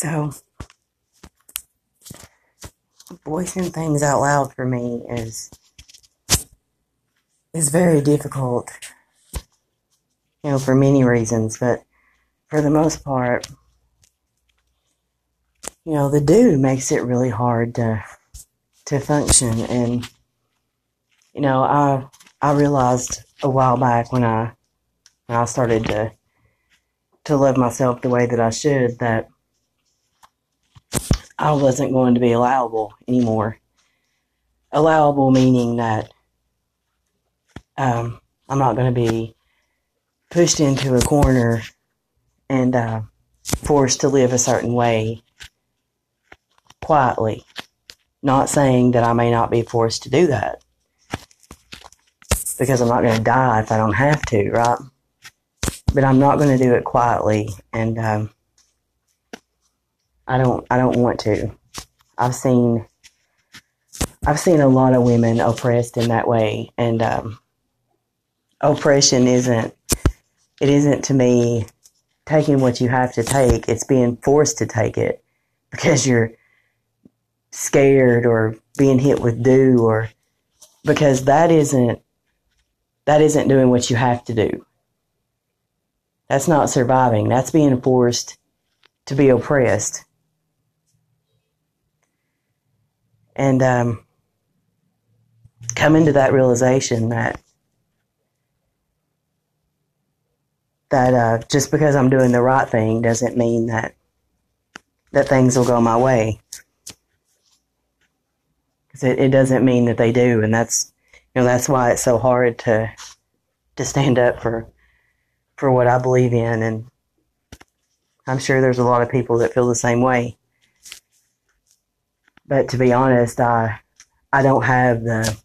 So, voicing things out loud for me is is very difficult. You know, for many reasons, but for the most part, you know, the dude makes it really hard to to function and you know, I I realized a while back when I when I started to to love myself the way that I should that I wasn't going to be allowable anymore. Allowable meaning that um, I'm not going to be pushed into a corner and uh, forced to live a certain way quietly. Not saying that I may not be forced to do that because I'm not going to die if I don't have to, right? But I'm not going to do it quietly, and um, I don't I don't want to. I've seen I've seen a lot of women oppressed in that way, and um, oppression isn't it isn't to me taking what you have to take. It's being forced to take it because you're scared or being hit with due or because that isn't that isn't doing what you have to do. That's not surviving. That's being forced to be oppressed. And um, come into that realization that that uh, just because I'm doing the right thing doesn't mean that that things will go my way. Because it, it doesn't mean that they do, and that's you know that's why it's so hard to to stand up for for what I believe in, and I'm sure there's a lot of people that feel the same way. But to be honest, I I don't have the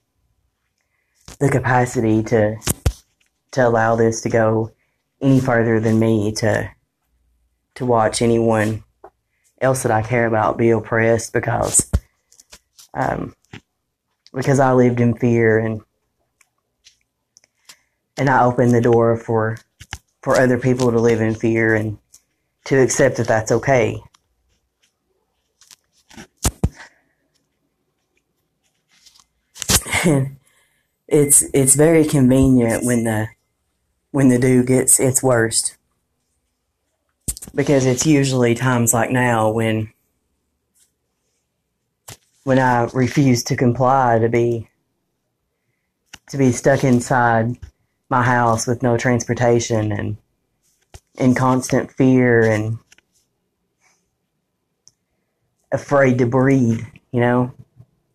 the capacity to to allow this to go any further than me to to watch anyone else that I care about be oppressed because um, because I lived in fear and and I opened the door for for other people to live in fear and to accept that that's okay. And it's it's very convenient when the when the do gets its worst because it's usually times like now when when I refuse to comply to be to be stuck inside my house with no transportation and in constant fear and afraid to breathe, you know?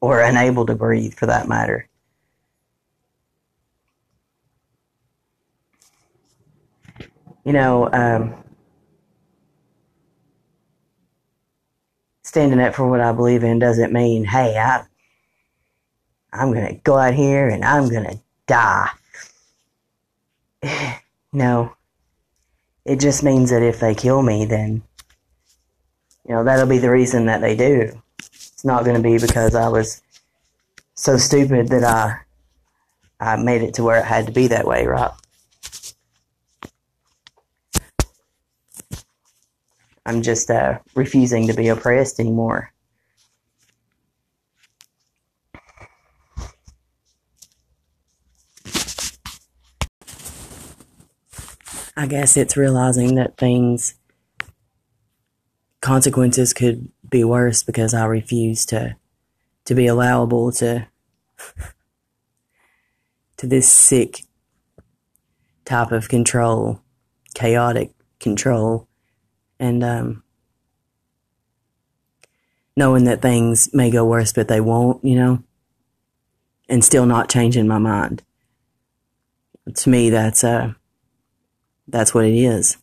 Or unable to breathe for that matter. You know, um, standing up for what I believe in doesn't mean, hey, I, I'm going to go out here and I'm going to die. no, it just means that if they kill me, then, you know, that'll be the reason that they do. It's not going to be because I was so stupid that I I made it to where it had to be that way, right? I'm just uh, refusing to be oppressed anymore. I guess it's realizing that things, consequences could be worse because I refuse to to be allowable to to this sick type of control, chaotic control, and um, knowing that things may go worse, but they won't, you know, and still not changing my mind. To me, that's uh, that's what it is.